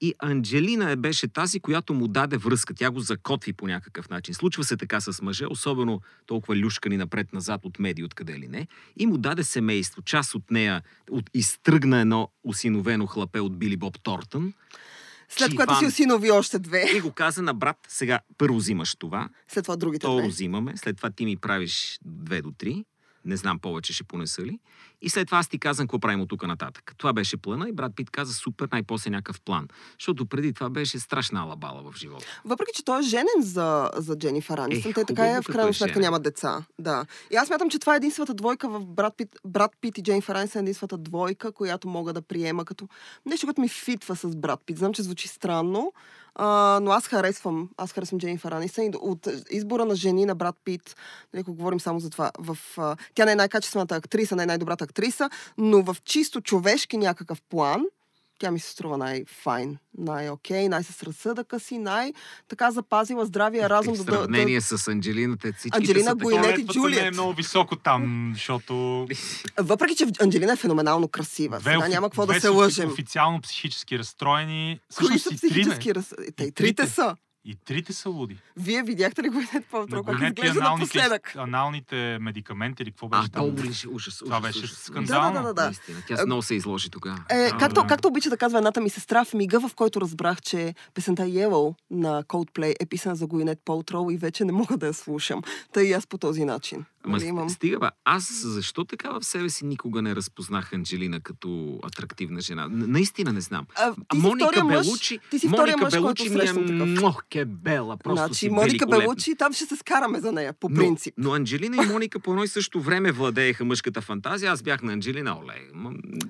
и Анджелина е беше тази, която му даде връзка. Тя го закотви по някакъв начин. Случва се така с мъже, особено толкова люшкани напред-назад от медии, откъде ли не. И му даде семейство. Част от нея от, изтръгна едно усиновено хлапе от Били Боб Тортън. След което си осинови още две. И го каза на брат, сега първо взимаш това, След това другите второ две. взимаме, след това ти ми правиш две до три, не знам повече ще понеса ли. И след това аз ти казвам какво правим от тук нататък. Това беше плана и брат Пит каза супер, най-после някакъв план. Защото преди това беше страшна алабала в живота. Въпреки, че той е женен за, за Дженифър Анистън, Е, те така е, в крайна е сметка женен. няма деца. Да. И аз смятам, че това е единствената двойка в Брат Пит, Брат Пит и Дженифър Анистън, е единствената двойка, която мога да приема като нещо, което ми фитва с Брат Пит. Знам, че звучи странно, а, но аз харесвам, аз харесвам Дженифър Анистън. И от избора на жени на Брат Пит, нали, ако говорим само за това, в, а, тя не е най-качествената актриса, не е най-добрата актриса, но в чисто човешки някакъв план, тя ми се струва най-файн, най-окей, най-с разсъдъка си, най-така запазила здравия разум. В да- да- сравнение с Анджелината, всичките Анджелина са Гуинет така... и е Джулиет. много високо там, защото... Въпреки, че Анджелина е феноменално красива. Две Сега няма какво да две се са лъжем. Официално психически разстроени. Кои са психически раз... Те и трите трите. са. И трите са луди. Вие видяхте ли Гуинет Палтро, На как изглежда аналните, напоследък? аналните медикаменти или какво А, беше там? то ли ужас, Това ужас, беше ужас. скандално. Да, да, да, да. Наистина. Тя много се изложи тогава. Е, както, да. както обича да казва едната ми сестра, в мига, в който разбрах, че песента Yellow на Coldplay е писана за Гуинет Палтроу и вече не мога да я слушам. Тъй и аз по този начин. Ама Нали, имам. стига, бе. Аз защо така в себе си никога не разпознах Анджелина като атрактивна жена? Наистина не знам. А, ти си Моника мъж, Белучи, ти си Моника мъж, Белучи ми е срещам такъв. мох, ке бела. Просто Значи, си Моника. Белучи, там ще се скараме за нея, по Но, принцип. но Анджелина и Моника по едно и също време владееха мъжката фантазия. Аз бях на Анджелина, оле.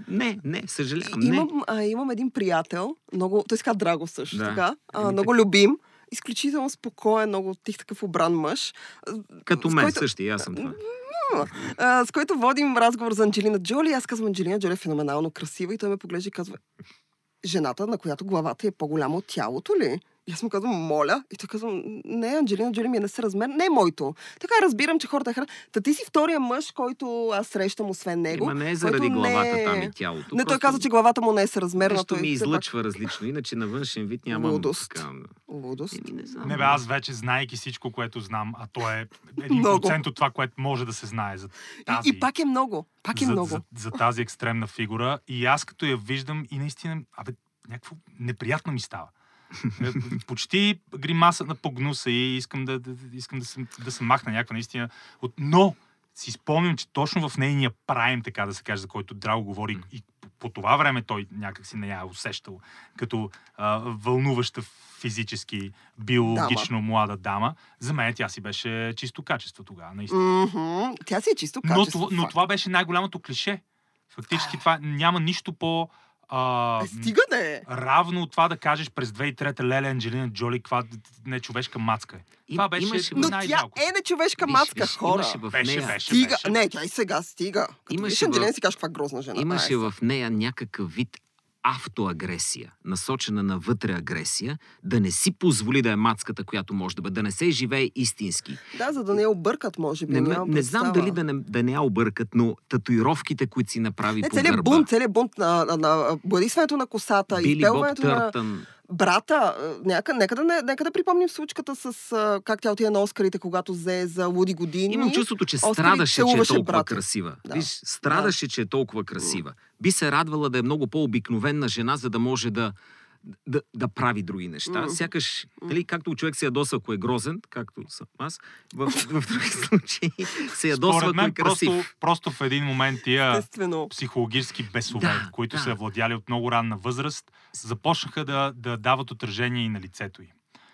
Не, не, съжалявам, не. Имам, а, имам един приятел, много, той ска Драго също Да. така, а, Еми, много любим, изключително спокоен, много тих такъв обран мъж. Като мен който- същия, аз съм това. с който водим разговор за Анджелина Джоли. Аз казвам, Анджелина Джоли е феноменално красива и той ме поглежда и казва, жената, на която главата е по-голяма от тялото ли? И аз му казвам, моля. И той казвам, не, Анджелина Джоли ми е несъразмер. Не е моето. Така разбирам, че хората е храна. Та ти си втория мъж, който аз срещам, освен него. Ема не е заради не главата е- там и тялото. Не, той каза, че главата му не е съразмерна. Нещо той ми излъчва различно. Иначе на външен вид нямам Лудост. така... Лудост. Еми, не знам. Не бе, аз вече, знаейки всичко, което знам, а то е един процент от това, което може да се знае за тази, И, и пак е много. Пак е за, много. За, за тази екстремна фигура. И аз като я виждам и наистина, абе, някакво неприятно ми става. Е, Почти гримаса на погнуса и искам да, да, искам да се, да се махна някаква наистина. От... Но си спомням, че точно в нейния прайм, така да се каже, за който Драго говори, и по, по това време той някак си не я е усещал като а, вълнуваща физически, биологично млада дама. За мен тя си беше чисто качество тогава, наистина. Мгм. Тя си е чисто Но, качество. това, но факт. това беше най-голямото клише. Фактически това няма нищо по... А, Е, стига да е. равно това да кажеш през 2003 Леле Анджелина Джоли, каква нечовешка мацка е. Това беше имаше- Но тя е нечовешка Виж, мацка, виж, хора. Имаше в Беше, нея, беше. Стига. Не, тя и сега стига. Като Имаше виж Анджелина в- си кажеш каква грозна жена. имаше е. в нея някакъв вид автоагресия, насочена навътре агресия, да не си позволи да е мацката, която може да бъде, да не се живее истински. Да, за да не я объркат, може би. Не, нямам не знам дали да не, да не я объркат, но татуировките, които си направи Не, по целият гърба, бунт, целият бунт на, на, на борисването на косата, Били Боб изпелването на Търтън, брата. Нека, нека, да, не- нека да припомним случката с а, как тя отиде на Оскарите, когато взе за Луди години. Имам чувството, че Оскари страдаше, че е толкова брата. красива. Да. Виж, страдаше, че е толкова красива. Би се радвала да е много по-обикновенна жена, за да може да, да, да прави други неща. М. Сякаш, нали, както човек се ядосва, ако е грозен, както съм аз, в, в други случаи се ядосва, Според ако е мен красив. просто, просто в един момент тия Естествено. психологически бесове, Да, които да. са владяли от много ранна възраст, започнаха да, да дават отражение и на лицето им.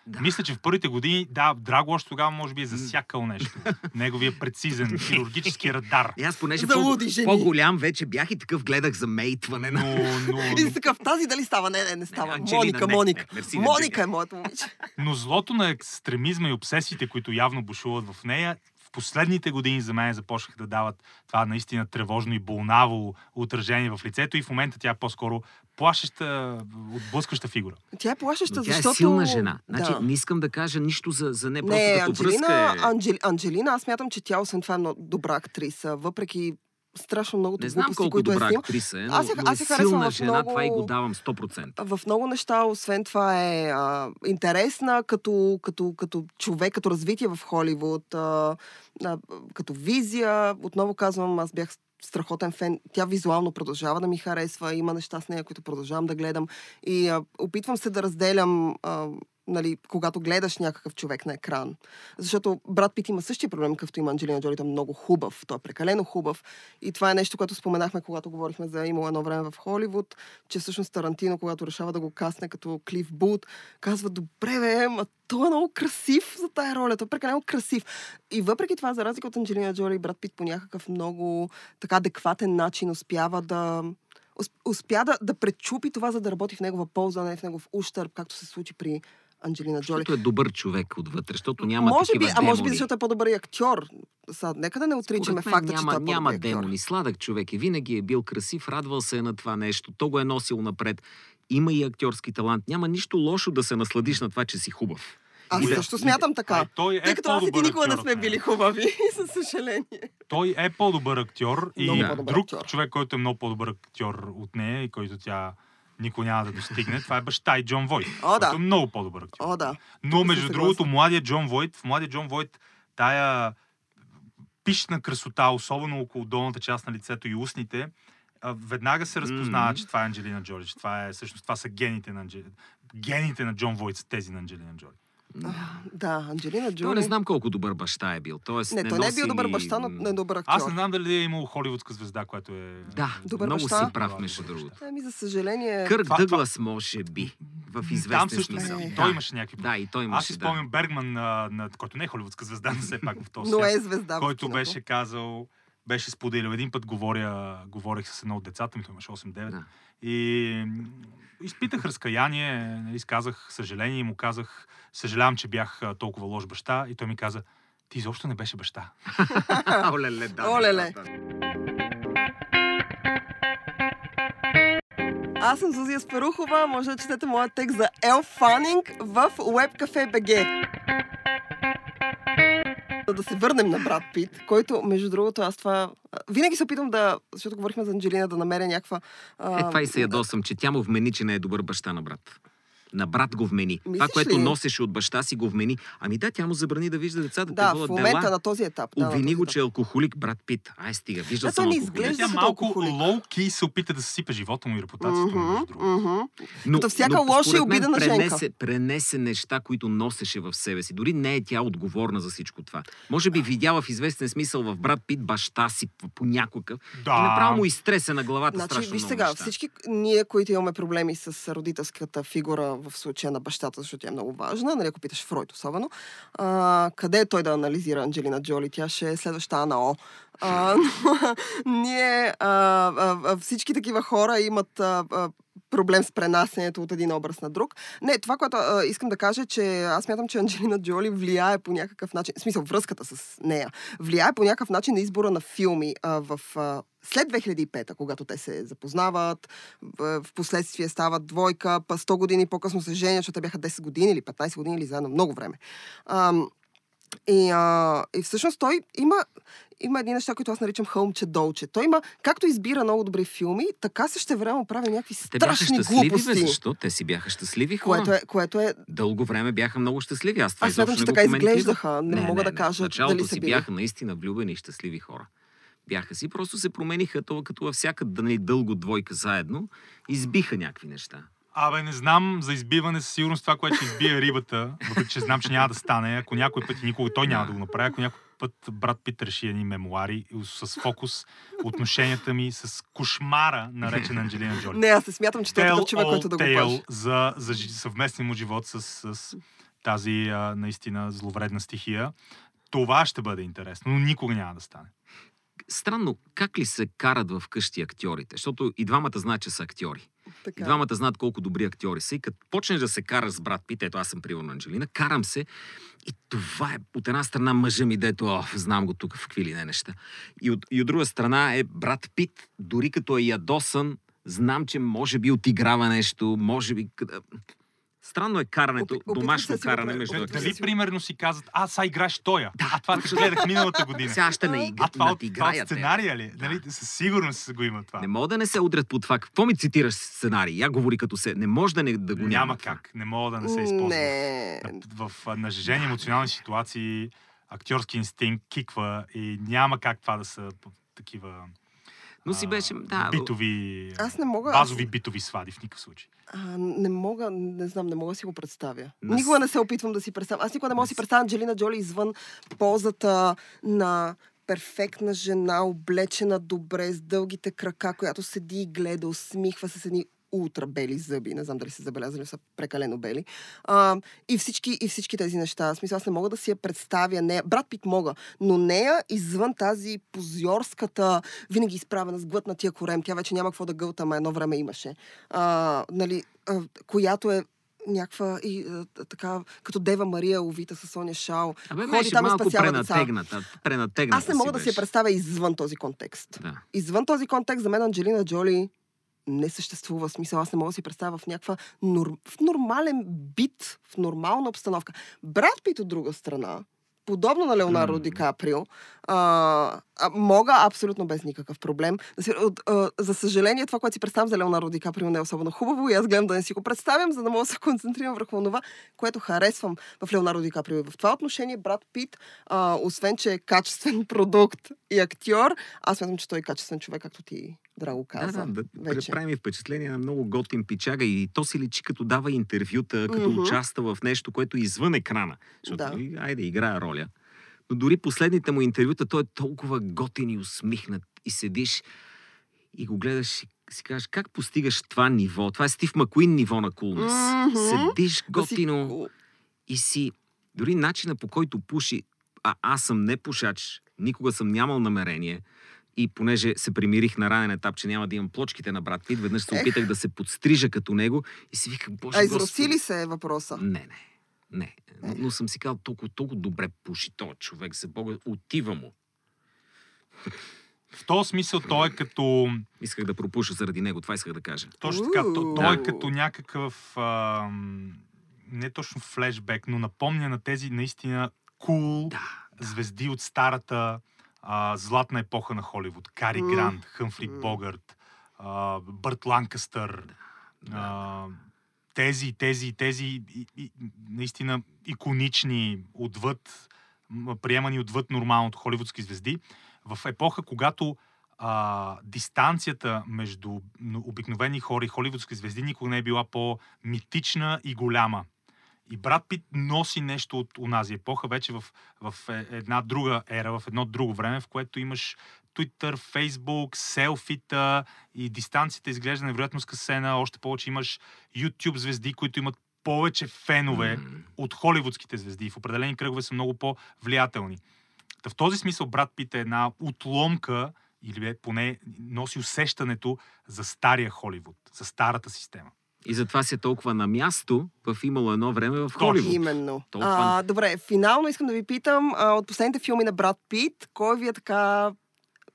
Да. Мисля, че в първите години, да, Драго още тогава може би е засякал нещо. Неговия прецизен хирургически радар. И аз, понеже по- по-голям вече бях и такъв гледах за мейтване на... Но, но, И такъв, тази дали става? Не, не, не става. Анджелина, Моника, не, Моника. не, мерси, Моника е моето момиче. но злото на екстремизма и обсесиите, които явно бушуват в нея, в последните години за мен започнаха да дават това наистина тревожно и болнаво отражение в лицето и в момента тя е по-скоро плашеща, отблъскваща фигура. Тя е плашеща, Но тя защото... е силна жена. Значи, да. не искам да кажа нищо за, за не, просто Не, като Анджелина, връзка е... Анджели, Анджелина, аз мятам, че тя освен това е много добра актриса, въпреки страшно многото Не знам колко които е добра снимала. актриса е, но, Аз но аз е силна жена, много- това и го давам 100%. в много неща, освен това е а, интересна като, като, като човек, като развитие в Холивуд, а, а, като визия. Отново казвам, аз бях страхотен фен. Тя визуално продължава да ми харесва. Има неща с нея, които продължавам да гледам. И а, опитвам се да разделям а, нали, когато гледаш някакъв човек на екран. Защото брат Пит има същия проблем, какъвто има Анджелина Джоли. Той е много хубав. Той е прекалено хубав. И това е нещо, което споменахме, когато говорихме за имало едно време в Холивуд, че всъщност Тарантино, когато решава да го касне като Клиф Бут, казва, добре, бе, ма той е много красив за тая роля. Той е прекалено красив. И въпреки това, за разлика от Анджелина Джоли брат Пит по някакъв много така адекватен начин успява да ус- успя да, да пречупи това, за да работи в негова полза, не в негов ущърб, както се случи при Анджелина Джоли. Защото е добър човек отвътре, защото няма може би, такива а може би демони. защото е по-добър и актьор. Са, нека да не отричаме Според факта, няма, че той е няма актьор. демони. Сладък човек е. Винаги е бил красив, радвал се е на това нещо. То го е носил напред. Има и актьорски талант. Няма нищо лошо да се насладиш на това, че си хубав. Аз И да- също смятам А така. и той е Тъй като аз и ти никога не сме били хубави, със съжаление. Той е по-добър актьор и Много по-добър друг актьор. човек, който е много по-добър актьор от нея и който тя никога няма да достигне, това е баща и Джон Войт. О, да. е много по-добър актьор. О, да. Но съм между другото, младия Джон Войт, в младия Джон Войт, тая пишна красота, особено около долната част на лицето и устните, веднага се разпознава, Мгм. че това е Анджелина Джоли, че това е, всъщност това са гените на, Анджели... гените на Джон Войт, са тези на Анджелина Джоли. Да, Анджелина Той Джоли. не знам колко добър баща е бил. Тоест, Не, той не е бил добър баща, но не е добър актьор. Аз не знам дали е имал холивудска звезда, която е... Да, Добър много баща. си прав, Да, между другото. Ами, за съжаление... Кърк Това- Дъглас може би, в Там известен също смисъл. Е. той Да. имаше някакви... Да, и той Аз имаше, си да. спомням Бергман, на, на, който не е холивудска звезда, но все пак в този Но е звезда. който беше казал, беше споделил. Един път говоря, говорих с едно от децата ми, той имаше 8-9, Да. и изпитах разкаяние, нали, изказах съжаление и му казах, съжалявам, че бях толкова лош баща, и той ми каза, ти изобщо не беше баща. Олеле, да. Олеле. да. Аз съм Зузия Спарухова. Може да четете моят текст за Ел Фанинг в Webcafe BG. За да се върнем на брат Пит, който, между другото, аз това... Винаги се опитвам да, защото говорихме за Анджелина, да намеря някаква... Е, това и се ядосам, че тя му вмени, че не е добър баща на брат. На брат го вмени. това, Мислиш което ли? носеше от баща си, го вмени. Ами да, тя му забрани да вижда децата. Да, в момента дела. на този етап. Да, на Обвини го, че е алкохолик, брат Пит. Ай, стига, виждал Да, съм не изглежда Тя малко лоу-ки се опита да съсипе живота му и репутацията му, мгм. Но, Като всяка но, лоша и мен, обидена женка. пренесе, Пренесе неща, които носеше в себе си. Дори не е тя отговорна за всичко това. Може би видяла в известен смисъл в брат Пит баща си по- някакъв. Да. И направо му изтресе на главата Значи, страшно виж сега, неща. всички ние, които имаме проблеми с родителската фигура в случая на бащата, защото тя е много важна, нали, ако питаш Фройд особено, а, къде е той да анализира Анджелина Джоли? Тя ще е следваща АНАО. А, но, ние, а, а, всички такива хора имат а, а, проблем с пренасенето от един образ на друг. Не, това, което а, искам да кажа, е, че аз мятам, че Анджелина Джоли влияе по някакъв начин, в смисъл връзката с нея, влияе по някакъв начин на избора на филми а, в а, след 2005, когато те се запознават, в последствие стават двойка, па 100 години по-късно се женят, защото те бяха 10 години или 15 години или заедно много време. Ам, и, а, и всъщност той има, има едни неща, които аз наричам хълмче долче. Той има, както избира много добри филми, така също време прави някакви Те бяха страшни щастливи, бе, глупости. защо? Те си бяха щастливи хора. Което е, което е Дълго време бяха много щастливи. Аз това Аз смятам, че не го така изглеждаха. Не мога да кажа началото дали са си били. бяха наистина влюбени и щастливи хора. Бяха си, просто се промениха, то, като във всяка нали, дълго двойка заедно, избиха някакви неща. Абе, не знам за избиване със сигурност това, което ще избие рибата, въпреки че знам, че няма да стане. Ако някой път и никога той няма да го направи, ако някой път брат Пит реши едни мемуари с фокус отношенията ми с кошмара, наречен Анджелина Джоли. Не, аз не смятам, че той е човек, който да го паже. за, за съвместния му живот с, с тази а, наистина зловредна стихия. Това ще бъде интересно, но никога няма да стане. Странно, как ли се карат в къщи актьорите? Защото и двамата знаят, че са актьори. И Така. двамата знаят колко добри актьори са. И като почнеш да се караш с брат Пит, ето аз съм примерно Анджелина, карам се. И това е от една страна мъжа ми, дето, о, знам го тук в какви ли не неща. И от, и от друга страна е брат Пит, дори като е ядосан, знам, че може би отиграва нещо, може би... Странно е карането, Опи- домашно да каране между Дали да си- примерно си казват, а, са играш тоя. а това те гледах миналата година. Сега ще не А игра, това от, това от сценария ли? Нали, със сигурност го има това. Не мога да не се удрят по това. Какво ми цитираш сценарий? Я говори като се. Не може да, не, да го няма. Няма как. Не мога да не се използва. Не. В, в а, нажежени емоционални ситуации актьорски инстинкт киква и няма как това да са такива Но си беше, да, битови, Аз не мога. базови Аз, битови свади в никакъв случай. а, не мога, не знам, не мога да си го представя. Нас- Никога не се опитвам да си представя. Аз никога не мога да си Нас- представя Анджелина Джоли извън ползата на перфектна жена, облечена добре, с дългите крака, която седи и гледа, усмихва се с едни ултра бели зъби. Не знам дали са забелязали, са прекалено бели. А, и, всички, и всички тези неща. В смисъл, аз не мога да си я представя. Нея. Брат Пит мога, но нея извън тази позорската, винаги изправена с глътнатия корем, тя вече няма какво да гълта, ама едно време имаше. А, нали, а, която е някаква и а, така, като Дева Мария Овита с Соня Шао. Абе, Ходи там и спасява деца. пренатегната. пренатегната Аз не мога да си я представя извън този контекст. Да. Извън този контекст, за мен Анджелина Джоли не съществува. Смисъл, аз не мога да си представя в някаква нор... в нормален бит, в нормална обстановка. Брат Пит от друга страна, подобно на Леонардо М. Ди Каприо, а, а, мога абсолютно без никакъв проблем. За съжаление, това, което си представям за Леонардо Ди Каприо не е особено хубаво и аз гледам да не си го представям, за да мога да се концентрирам върху това, което харесвам в Леонардо Ди Каприо. И в това отношение брат Пит, а, освен че е качествен продукт и актьор, аз смятам, че той е качествен човек, както ти Драго каза. Да, да, да вече. прави ми впечатление на много готин пичага и то си личи като дава интервюта, като Мгм. участва в нещо, което е извън екрана. Защото, Да. айде, играе роля. Но дори последните му интервюта, той е толкова готин и усмихнат и седиш и го гледаш и си кажеш, как постигаш това ниво? Това е Стив Макуин ниво на кулнес. Мгм. Седиш Да си готино кул. и си... Дори начина по който пуши, а аз съм не пушач, никога съм нямал намерение, и понеже се примирих на ранен етап, че няма да имам плочките на брат Пит, веднъж се Ех. опитах да се подстрижа като него и си виках, боже А изроси ли се е въпроса? Не, не. Не. Но, но съм си казал, толкова, толкова добре пуши този човек, за Бога, отива му. В този смисъл той е като... Исках да пропуша заради него, това исках да кажа. Точно така. То, той е като някакъв... ам, не точно флешбек, но напомня на тези наистина кул Да. звезди от старата а, златна епоха на Холивуд. Кари М. Грант, Хъмфри М. Богърт, а, Бърт Ланкастър. А, тези, тези, тези и, и, наистина иконични отвъд, приемани отвъд нормалното холивудски звезди, в епоха, когато а, дистанцията между обикновени хора и холивудски звезди никога не е била по-митична и голяма. И Брат Пит носи нещо от онази епоха, вече в, в е- една друга ера, в едно друго време, в което имаш Twitter, Facebook, селфита и дистанцията изглежда невероятно скъсена. Още повече имаш YouTube звезди, които имат повече фенове М. от холивудските звезди. В определени кръгове са много по-влиятелни. Та в този смисъл брат Пит е една отломка или е, поне носи усещането за стария Холивуд, за старата система. И затова си е толкова на място в имало едно време в. Холивуд. Именно. Толкова- А, добре, финално искам да ви питам а, от последните филми на Брат Пит, кой ви е така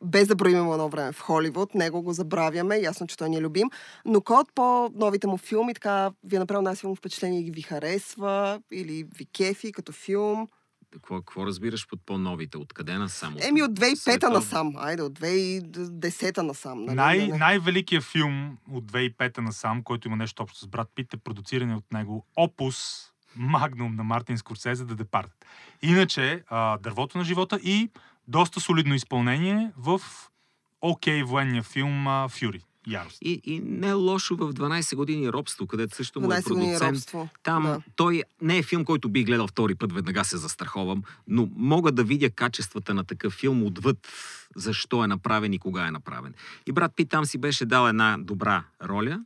без да броим едно време в Холивуд, него го забравяме, ясно, че той ни е любим, но кой от по-новите му филми така ви е направил най-силно впечатление и ви харесва или ви кефи като филм? Какво, какво разбираш под по-новите? Откъде насам? Еми от 2005-та Световно? насам, айде, от 2010-та насам. Нали? Най- най-великият филм от 2005 насам, който има нещо общо с брат Пит, е продуциран от него Опус Магнум на Мартин Скорсезе да Департът. Иначе, а, Дървото на живота и доста солидно изпълнение в окей военния филм а, Фюри. Ярост. И, и не е лошо в 12 години робство, където също му е 12 години продуцент. робство. Там Да. той не е филм, който би гледал втори път, веднага се застраховам, но мога да видя качествата на такъв филм отвъд защо е направен и кога е направен. И брат Пит там си беше дал една добра роля,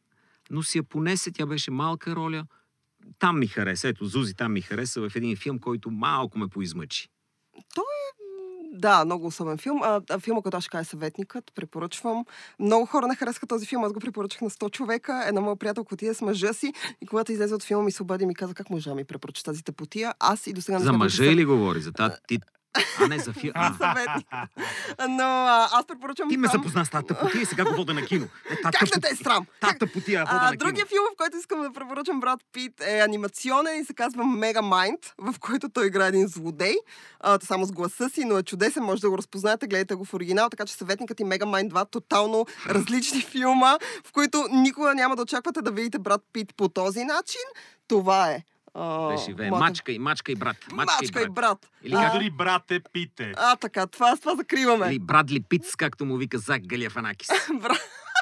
но си я понесе, тя беше малка роля. Там ми хареса, ето Зузи там ми хареса в един филм, който малко ме поизмъчи. Да, много особен филм. А, а филма, който аз ще кажа е Съветникът, препоръчвам. Много хора не харесаха този филм, аз го препоръчах на 100 човека. Една моя приятелка отиде с мъжа си и когато излезе от филма ми се обади и ми каза как можа да ми препоръча тази тъпотия. Аз и до сега не За мъжа или говори? За тази ти... А не за филм. А, Съветник. Но а, аз препоръчвам ти ме там- запозна с тази тъпотия и сега го вода на кино. Е, Как не те е срам? Та тъпотия я вода А, на другия филм, в който искам да препоръчам брат Пит е анимационен и се казва Mega Mind, в който той играе един злодей. А, само с гласа си, но е чудесен, може да го разпознаете, гледайте го в оригинал, така че съветникът и Mega Mind 2 тотално различни филма, в които никога няма да очаквате да видите брат Пит по този начин. Това е. А, Да живее. моята- Мачка и мачка и брат. Мачка и брат. Или А, Удари, брате, пите. а, така, това, това закриваме. Или Брадли Питс, както му вика Зак Галиафанакис. Брат,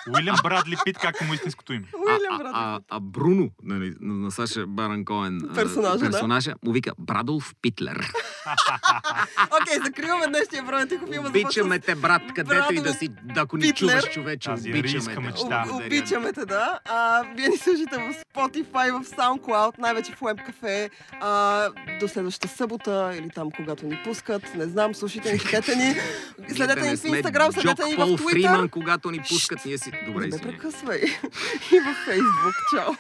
Уилям Брадли Пит, както му е истинското име. А, Уилям а, брат. а, а Бруно, нали, на, на Саша Баран Коен, а, Персонажа, да. персонажа му вика Брадолф Питлер. Окей, закриваме днешния брой на Тихо филма. Обичаме те, брат, където и да си, да ако ни Питлер. чуваш, човече, Тази обичаме те. мечта. Об- Обичаме те, да. А, вие ни слушате в Spotify, в SoundCloud, най-вече в Web Cafe. А, до следващата събота или там, когато ни пускат. Не знам, слушайте ни, четете ни. Следете ни в Instagram, следете ни в Пол Фриман, Twitter. когато ни пускат, ние си... Добре, Не прекъсвай. И във Фейсбук. Чао.